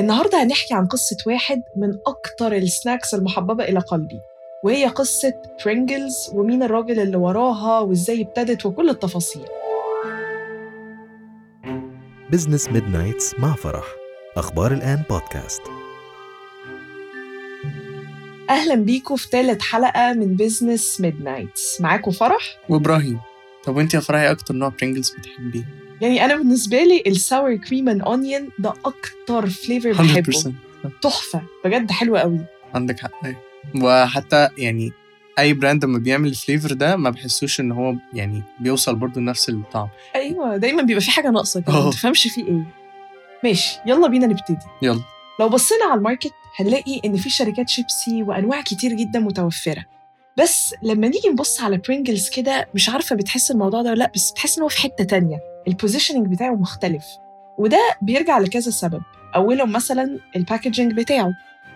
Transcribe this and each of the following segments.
النهاردة هنحكي عن قصة واحد من أكتر ال snacks المحببة إلى قلبي وهي قصة برينجلز ومين الراجل اللي وراها وإزاي ابتدت وكل التفاصيل. Business Mid Nights مع فرح أخبار الآن بودكاست أهلا بيكم في ثالث حلقة من Business Mid Nights معاكم فرح؟ وإبراهيم. طب وانت يا فرح إيه أكتر نوع برينجلز بتحبيه؟ يعني أنا بالنسبة لي ال sour cream and onion ده أكتر flavor بحبه. 100% تحفة بجد حلوة قوي. عندك حق أيوه. وحتى يعني أي brand لما بيعمل ال flavor ده ما بحسوش إن هو يعني بيوصل برضو لنفس الطعم. أيوة دايما بيبقى في حاجة ناقصة كده ما. تفهمش فيه إيه. ماشي يلا بينا نبتدي. يلا. لو بصينا على ال market هنلاقي إن في شركات شيبسي وأنواع كتير جدا متوفرة. بس لما نيجي نبص على برينجلز كده مش عارفة بتحس الموضوع ده ولا لأ بس بتحس إن هو في حتة تانية. ال positioning بتاعه مختلف. وده بيرجع لكذا سبب. أولهم مثلا ال packaging بتاعه.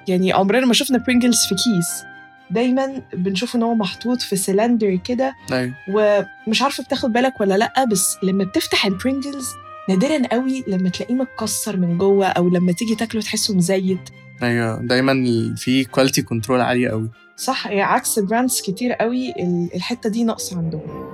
يعني عمرنا ما شفنا برينجلز في كيس دايما بنشوف إن هو محطوط في سلندر كده. أيوه. ومش عارفة بتاخد بالك ولا لأ بس لما بتفتح البرينجلز نادرا قوي لما تلاقيه متكسر من جوه أو لما تيجي تاكله تحسه مزيت. أيوه. دايما في quality control عاليه قوي. صح يعني عكس brands كتير قوي ال- الحتة دي ناقصة عندهم.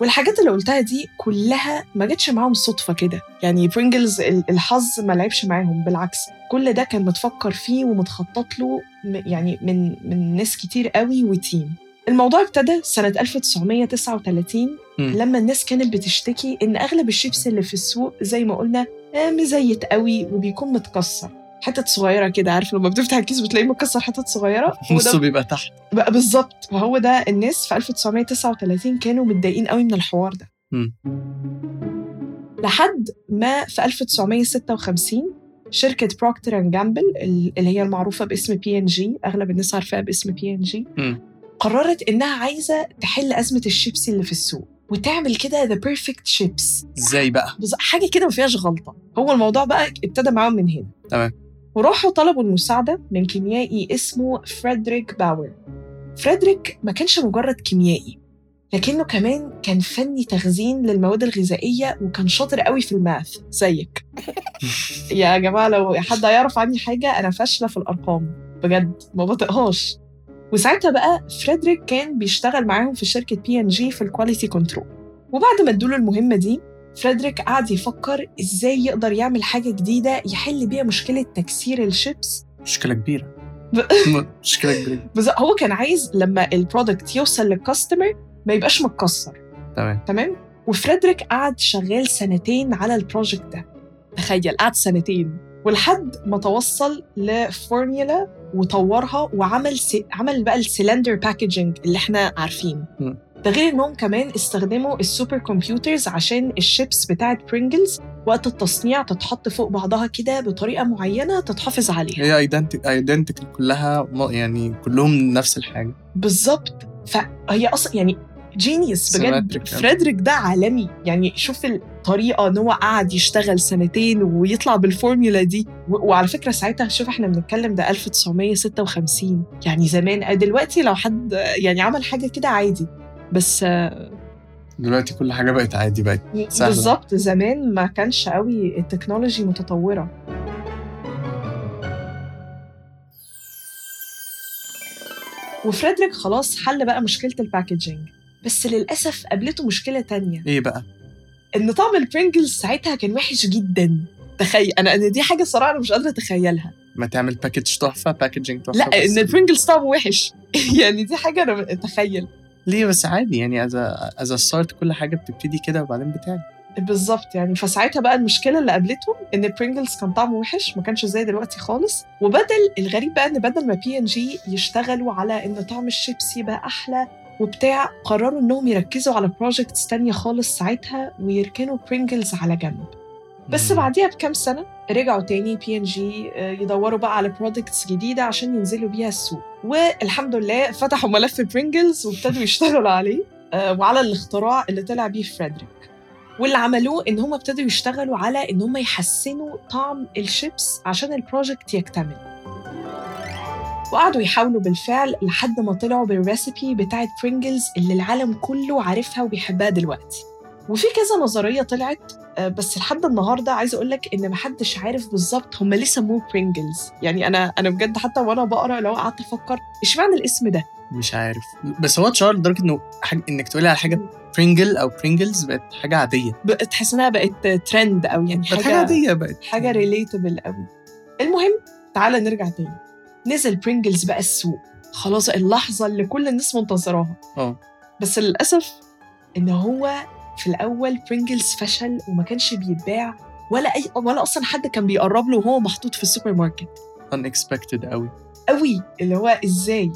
والحاجات اللي قلتها دي كلها ما جاتش معاهم صدفة كده. يعني برينجلز ال- الحظ ما لعبش معاهم بالعكس. كل ده كان متفكر فيه ومتخطط له م- يعني من من ناس كتير قوي و team الموضوع ابتدى سنة 1939 مم. لما الناس كانت بتشتكي إن أغلب الشيبس اللي في السوق زي ما قلنا آه، مزيت قوي وبيكون متكسر. حتت صغيرة كده عارف لما بتفتح الكيس بتلاقيه متكسر حتت صغيرة نصه بيبقى تحت بقى بالظبط فهو ده الناس في 1939 كانوا متضايقين قوي من الحوار ده مم. لحد ما في 1956 شركة Procter and Gamble اللي هي المعروفة باسم P and G أغلب الناس عارفاها باسم P and G. قررت إنها عايزة تحل أزمة الشيبسي اللي في السوق وتعمل كده the perfect chips إزاي بقى؟ حاجة كده ما فيهاش غلطة هو الموضوع بقى ابتدى معاهم من هنا تمام. وراحوا طلبوا المساعدة من كيميائي اسمه فريدريك باور. فريدريك ما كانش مجرد كيميائي لكنه كمان كان فني تخزين للمواد الغذائية وكان شاطر قوي في ال math. زيك. يا جماعة لو حد هيعرف عني حاجة أنا فاشلة في الأرقام. بجد. ما بطيقهاش وساعتها بقى فريدريك كان بيشتغل معاهم في شركة P and G في ال quality control وبعد ما ادوله المهمة دي فريدريك قعد يفكر إزاي يقدر يعمل حاجة جديدة يحل بيها مشكلة تكسير الشيبس. مشكلة كبيرة. ب- م- مشكلة كبيرة. بس هو كان عايز لما ال product يوصل لل customer ما يبقاش متكسر. تمام. تمام؟ وفريدريك قعد شغال سنتين على ال project ده. تخيل قعد سنتين ولحد ما توصل لفورميولا وطورها وعمل سي... عمل بقى ال cylinder packaging اللي إحنا عارفينه. ده غير إنهم كمان استخدموا ال supercomputers عشان الشيبس بتاعت برينجلز وقت التصنيع تتحط فوق بعضها كده بطريقة معينة تتحافظ عليها. هي identical كلها يعني كلهم نفس الحاجة. بالظبط. فهي أصلا يعني genius بجد. فريدريك ده عالمي. يعني شوف الطريقة إن هو قعد يشتغل سنتين ويطلع بالفورميولا دي. وعلى فكرة ساعتها شوف إحنا بنتكلم ده 1956 يعني زمان. دلوقتي لو حد يعني عمل حاجة كده عادي. بس دلوقتي كل حاجة بقت عادي بقت سهلة. بالظبط زمان ما كانش قوي ال technology متطورة. وفريدريك خلاص حل بقى مشكلة ال packaging بس للأسف قابلته مشكلة تانية. إيه بقى؟ إن طعم البرينجلز ساعتها كان وحش جدا. تخيل أنا أنا دي حاجة صراحة أنا مش قادرة أتخيلها. ما تعمل package تحفة packaging تحفة لا بس ان البرينجلز طعمه وحش. يعني دي حاجة أنا اتخيل ليه بس عادي يعني as as start كل حاجة بتبتدي كده وبعدين بتعلى بالظبط يعني فساعتها بقى المشكلة اللي قابلتهم إن البرينجلز كان طعمه وحش ما كانش زي دلوقتي خالص. وبدل الغريب بقى إن بدل ما بي ان جي يشتغلوا على إن طعم الشيبسي بقى أحلى وبتاع قرروا إنهم يركزوا على projects تانية خالص ساعتها ويركنوا برينجلز على جنب. بس. بعديها بكام سنة رجعوا تاني بي ان جي يدوروا بقى على products جديدة عشان ينزلوا بيها السوق. والحمد لله فتحوا ملف برينجلز وابتدوا يشتغلوا عليه آه، وعلى الاختراع اللي طلع بيه فريدريك واللي عملوه إن هم ابتدوا يشتغلوا على إن هم يحسنوا طعم الشيبس عشان ال product يكتمل. وقعدوا يحاولوا بالفعل لحد ما طلعوا بال recipe بتاعت برينجلز اللي العالم كله عارفها وبيحبها دلوقتي. وفي كذا نظرية طلعت آه، بس لحد النهارده عايزة أقول لك إن محدش عارف بالظبط هم ليه سموه برينجلز يعني أنا أنا بجد حتى وأنا بقرأ لو قعدت أفكر إشمعنى الاسم ده؟ مش عارف. بس هو اتشهر لدرجة إنه حاجة إنك تقولي على حاجة برينجل أو برينجلز بقت حاجة عادية. ب- تحس إنها بقت ترند أو يعني بقت حاجة عادية بقت. حاجة relatable قوي المهم تعالى نرجع تاني. نزل برينجلز بقى السوق. خلاص اللحظة اللي كل الناس منتظراها. آه. بس للأسف إن هو في الأول برينجلز فشل وما كانش بيتباع ولا اي ولا أصلا حد كان بيقرب له وهو محطوط في السوبر ماركت unexpected قوي قوي اللي هو إزاي؟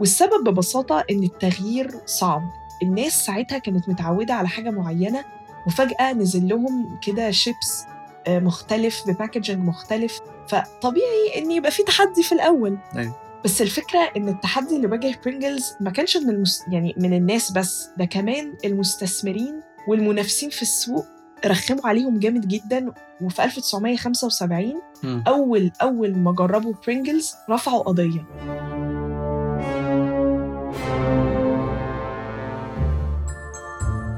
والسبب ببساطة إن التغيير صعب. الناس ساعتها كانت متعودة على حاجة معينة وفجأة نزل لهم كده شيبس آه، مختلف ب packaging مختلف. فطبيعي إن يبقى في تحدي في الأول. أيوة. بس الفكرة إن التحدي اللي واجه برينجلز ما كانش من المس... يعني من الناس بس ده كمان المستثمرين والمنافسين في السوق رخموا عليهم جامد جدا وفي 1975 مم. اول أول ما جربوا برينجلز رفعوا قضية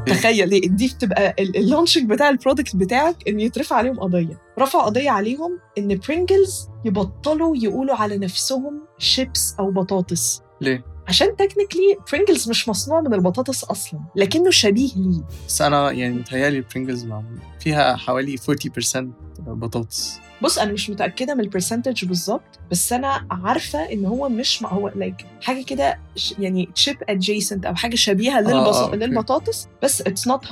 تخيل دي, بتبقى ال- launching بتاع ال product بتاعك إن يترفع عليهم قضية رفعوا قضية عليهم إن برينجلز يبطلوا يقولوا على نفسهم شيبس أو بطاطس ليه؟ عشان technically برينجلز مش مصنوع من البطاطس أصلا لكنه شبيه ليه. بس أنا يعني متهيألي البرينجلز معمول فيها حوالي 40% بطاطس. بص أنا مش متأكدة من ال percentage بالظبط بس أنا عارفة إن هو مش ما هو like حاجة كده يعني chip adjacent أو حاجة شبيهة للبص... آه، okay. للبطاطس بس it's not 100%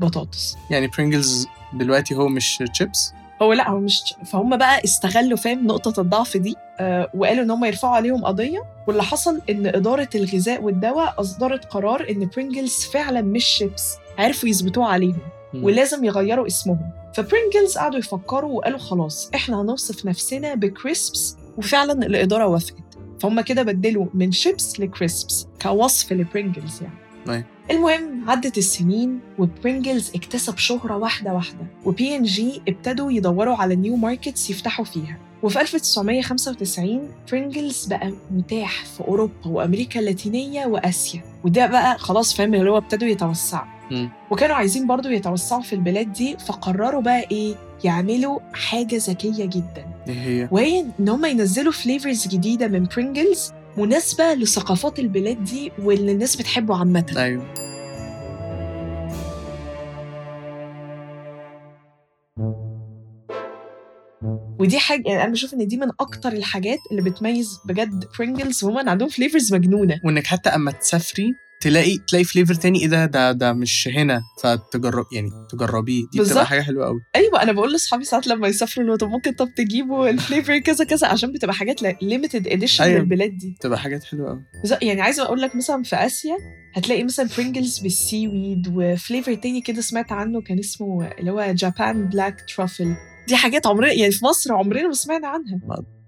بطاطس. يعني برينجلز دلوقتي هو مش تشيبس هو لا هو مش فهم بقى استغلوا فاهم نقطة الضعف دي آه وقالوا إن هم يرفعوا عليهم قضية. واللي حصل إن إدارة الغذاء والدواء أصدرت قرار إن برينجلز فعلا مش شيبس عرفوا يثبتوها عليهم ولازم يغيروا اسمهم. فبرينجلز قعدوا يفكروا وقالوا خلاص إحنا هنوصف نفسنا ب crisps وفعلا الإدارة وافقت. فهم كده بدلوا من شيبس ل crisps كوصف لبرينجلز يعني. أي. المهم عدت السنين وبرينجلز اكتسب شهرة واحدة واحدة وبي ان جي ابتدوا يدوروا على new markets يفتحوا فيها وفي 1995 برينجلز بقى متاح في أوروبا وأمريكا اللاتينية وآسيا وده بقى خلاص فاهم اللي هو ابتدوا يتوسعوا. وكانوا عايزين برضو يتوسعوا في البلاد دي فقرروا بقى إيه يعملوا حاجة ذكية جدا إيه هي؟ وهي إن هم ينزلوا flavors جديدة من برينجلز مناسبة لثقافات البلاد دي واللي الناس بتحبه عامة. أيوه. ودي حاجة يعني أنا بشوف إن دي من أكتر الحاجات اللي بتميز بجد برينجلز هم عندهم flavors مجنونة. وإنك حتى أما تسافري تلاقي تلاقي flavor تاني إيه ده؟ ده ده مش هنا. فتجرب يعني تجربيه. دي. بتبقى حاجة حلوة قوي أيوة أنا بقول لأصحابي ساعات لما يسافروا اللي طب ممكن طب تجيبوا ال flavor كذا كذا. عشان بتبقى حاجات limited edition أيوة. للبلاد دي. بتبقى حاجات حلوة قوي بز- يعني عايزة أقول لك مثلا في آسيا هتلاقي مثلا برينجلز بال seaweed و flavor تاني كده سمعت عنه كان اسمه اللي هو Japan black truffle دي حاجات عمرنا يعني في مصر عمرنا ما سمعنا عنها.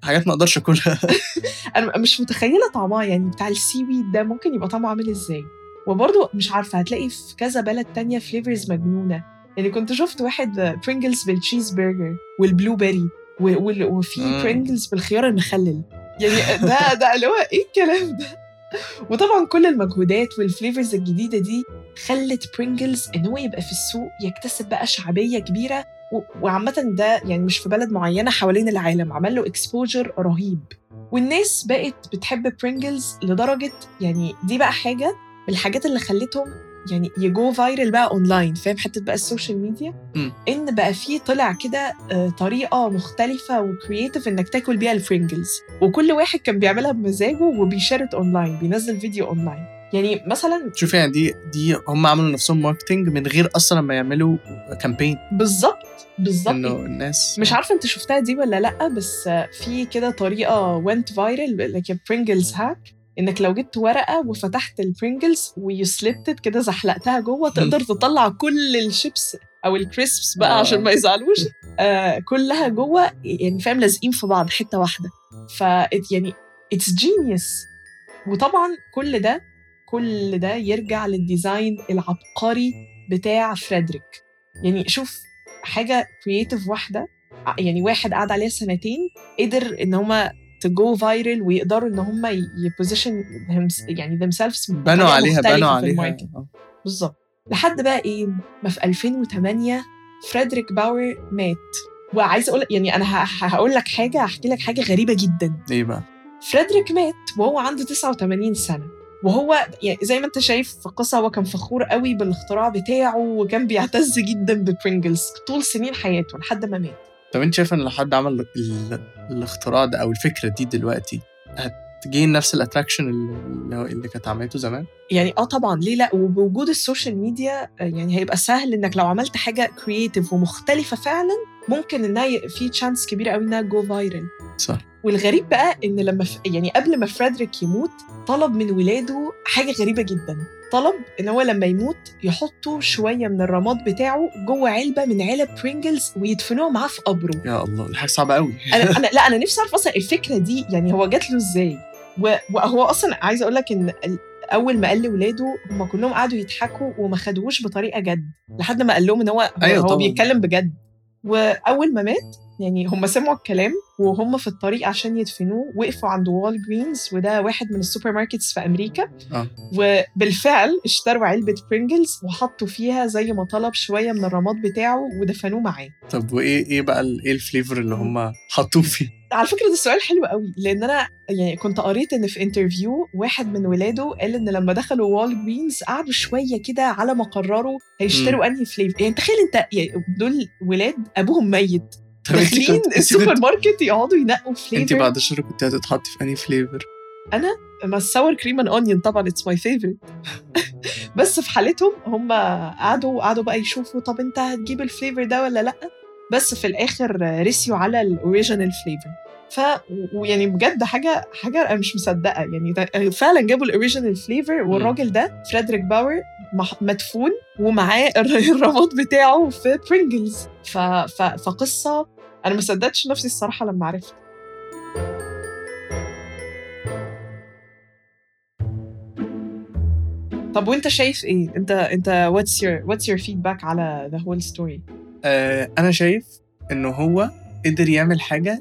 حاجات ما أقدرش اكلها. أنا مش متخيلة طعمها يعني بتاع ال seaweed ده ممكن يبقى طعمه عامل إزاي. وبرضه مش عارفة هتلاقي في كذا بلد تانية flavors مجنونة. يعني كنت شفت واحد برينجلز بالتشيز برجر وال blueberry وفي. برينجلز بالخيار المخلل. يعني ده ده اللي هو إيه الكلام ده؟ وطبعا كل المجهودات وال flavors الجديدة دي خلت برينجلز إن هو يبقى في السوق يكتسب بقى شعبية كبيرة و- وعامة ده يعني مش في بلد معينة حوالين العالم عمل له exposure رهيب. والناس بقت بتحب برينجلز لدرجة يعني دي بقى حاجة من الحاجات اللي خلتهم يعني ي go viral بقى اونلاين فاهم؟ حتة بقى ال social media مم. إن بقى في طلع كده آه، طريقة مختلفة و creative إنك تاكل بيها البرينجلز وكل واحد كان بيعملها بمزاجه وبي share online بينزل فيديو اونلاين يعني مثلا شوفي يعني دي دي هم عملوا نفسهم marketing من غير أصلا ما يعملوا campaign بالظبط بالظبط. إنه الناس مش عارفة أنت شفتها دي ولا لأ بس في كده طريقة went viral like برينجلز hack إنك لو جبت ورقة وفتحت البرينجلز و slipped it كده زحلقتها جوه تقدر تطلع كل الشيبس أو ال crisps بقى آه. عشان ما يزعلوش آه كلها جوه يعني فاهم لازقين في بعض حتة واحدة. ف يعني it's genius وطبعا كل ده كل ده يرجع لل design العبقري بتاع فريدريك. يعني شوف حاجة creative واحدة ع- يعني واحد قعد عليها سنتين قدر إن هما ت go viral ويقدروا إن هما ي position يعني themselves بنوا بطريقة عليها بنوا عليها. آه. بالظبط. لحد بقى إيه؟ ما في 2008 فريدريك باور مات. وعايزه أقول يعني أنا هقول لك حاجة هحكي لك حاجة غريبة جدا. إيه بقى؟ فريدريك مات وهو عنده 89 سنة. وهو يعني زي ما انت شايف في القصة هو كان فخور قوي بالاختراع بتاعه وكان بيعتز جدا ببرينجلز طول سنين حياته لحد ما مات. طب انت شايفه ان لو حد عمل ال... الاختراع ده أو الفكرة دي دلوقتي هت gain نفس ال attraction اللي, اللي كانت عملته زمان؟ يعني آه طبعا. ليه لأ؟ وبوجود ال social media يعني هيبقى سهل إنك لو عملت حاجة creative ومختلفة فعلا ممكن إنها في chance كبيرة قوي إنها go viral صح. والغريب بقى إن لما ف... يعني قبل ما فريدريك يموت طلب من ولاده حاجة غريبة جدا. طلب إن هو لما يموت يحطوا شوية من الرماد بتاعه جوه علبة من علب برينجلز ويدفنوها معاه في قبره. يا الله دي حاجة صعبة قوي أنا أنا لا أنا نفسي أعرف أصلا الفكرة دي يعني هو جات له إزاي؟ وهو أصلا عايزه أقول لك إن أول ما قال لاولاده هم كلهم قعدوا يضحكوا وما خدوهوش بطريقة جد لحد ما قال لهم إن هو, أيوة هو طبعاً. بيتكلم بجد. وأول ما مات يعني هم سمعوا الكلام وهم في الطريق عشان يدفنوه وقفوا عند Walgreens وده واحد من ال supermarkets في أمريكا. آه. وبالفعل اشتروا علبة برينجلز وحطوا فيها زي ما طلب شوية من الرماد بتاعه ودفنوه معاه. طب وإيه إيه بقى إيه ال flavor اللي هم حطوه فيه؟ على فكرة ده سؤال حلو قوي لأن أنا يعني كنت قريت إن في interview واحد من ولاده قال إن لما دخلوا Walgreens قعدوا شوية كده على ما قرروا هيشتروا أنهي flavor يعني تخيل أنت يعني دول ولاد أبوهم ميت. داخلين انت السوبر ماركت يقعدوا ينقوا انت flavor بعد الشر كنت هتتحطي في انهي flavor ما ال sour cream and onion طبعا it's my favorite بس في حالتهم هم قعدوا قعدوا بقى يشوفوا طب انت هتجيب ال flavor ده ولا لأ؟ بس في الآخر رسيوا على ال original flavor ف ويعني بجد حاجة حاجة أنا مش مصدقة. يعني ده فعلا جابوا ال original flavor والراجل ده فريدريك باور مدفون ومعاه الر- الرماد بتاعه في برينجلز ف... ف... فقصة أنا ما صدقتش نفسي الصراحة لما عرفت. طب وأنت شايف إيه؟ أنت أنت what's your what's your feedback على whole story آه أنا شايف إنه هو قدر يعمل حاجة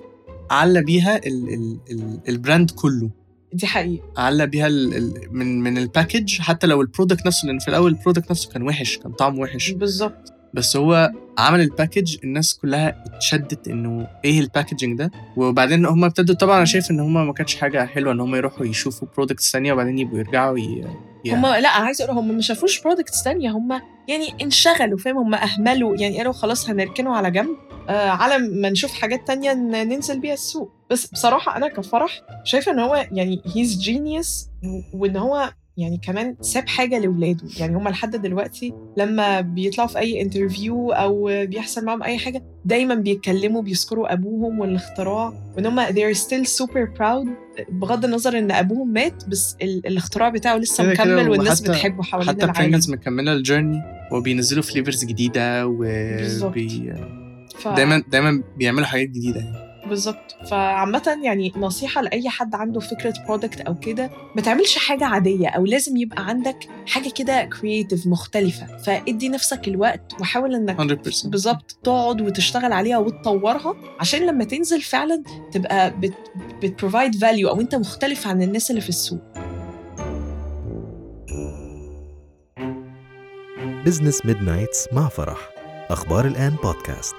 على بيها ال ال ال ال brand كله. دي حقيقة. على بيها ال ال من من ال package حتى لو ال product نفسه لأن في الأول البرودكت نفسه كان وحش كان طعمه وحش. بالظبط. بس هو عمل ال package الناس كلها اتشدت إنه إيه ال packaging ده؟ وبعدين هم ابتدوا طبعا أنا شايف إن هم ما كانش حاجة حلوة إن هم يروحوا يشوفوا products ثانية وبعدين يبقوا يرجعوا ي... ي... هم لأ أنا عايزه أقول هم ما شافوش products تانية هم يعني انشغلوا فاهم؟ هم أهملوا يعني قالوا خلاص هنركنه على جنب آه على ما نشوف حاجات تانية ننزل بيها السوق. بس بصراحة أنا كفرح شايفة إن هو يعني he's genius وإن هو يعني كمان ساب حاجة لاولاده يعني هم لحد دلوقتي لما بيطلعوا في أي interview أو بيحصل معاهم أي حاجة دايما بيتكلموا بيذكروا أبوهم والاختراع وإن هم they're still super proud بغض النظر إن أبوهم مات بس ال- الاختراع بتاعه لسه كده كده مكمل والناس وحتى- بتحبه حوالين حتى العالم. برينجلز مكملة ال journey وبينزلوا flavors جديدة بالظبط. وبي... ف... دايما دايما بيعملوا حاجات جديدة يعني. بالظبط. فعامة يعني نصيحة لأي حد عنده فكرة product أو كده ما تعملش حاجة عادية أو لازم يبقى عندك حاجة كده creative مختلفة. فادي نفسك الوقت وحاول إنك 100% بالظبط تقعد وتشتغل عليها وتطورها عشان لما تنزل فعلا تبقى بت بت provide value أو أنت مختلف عن الناس اللي في السوق. Business Midnights مع فرح. أخبار الآن بودكاست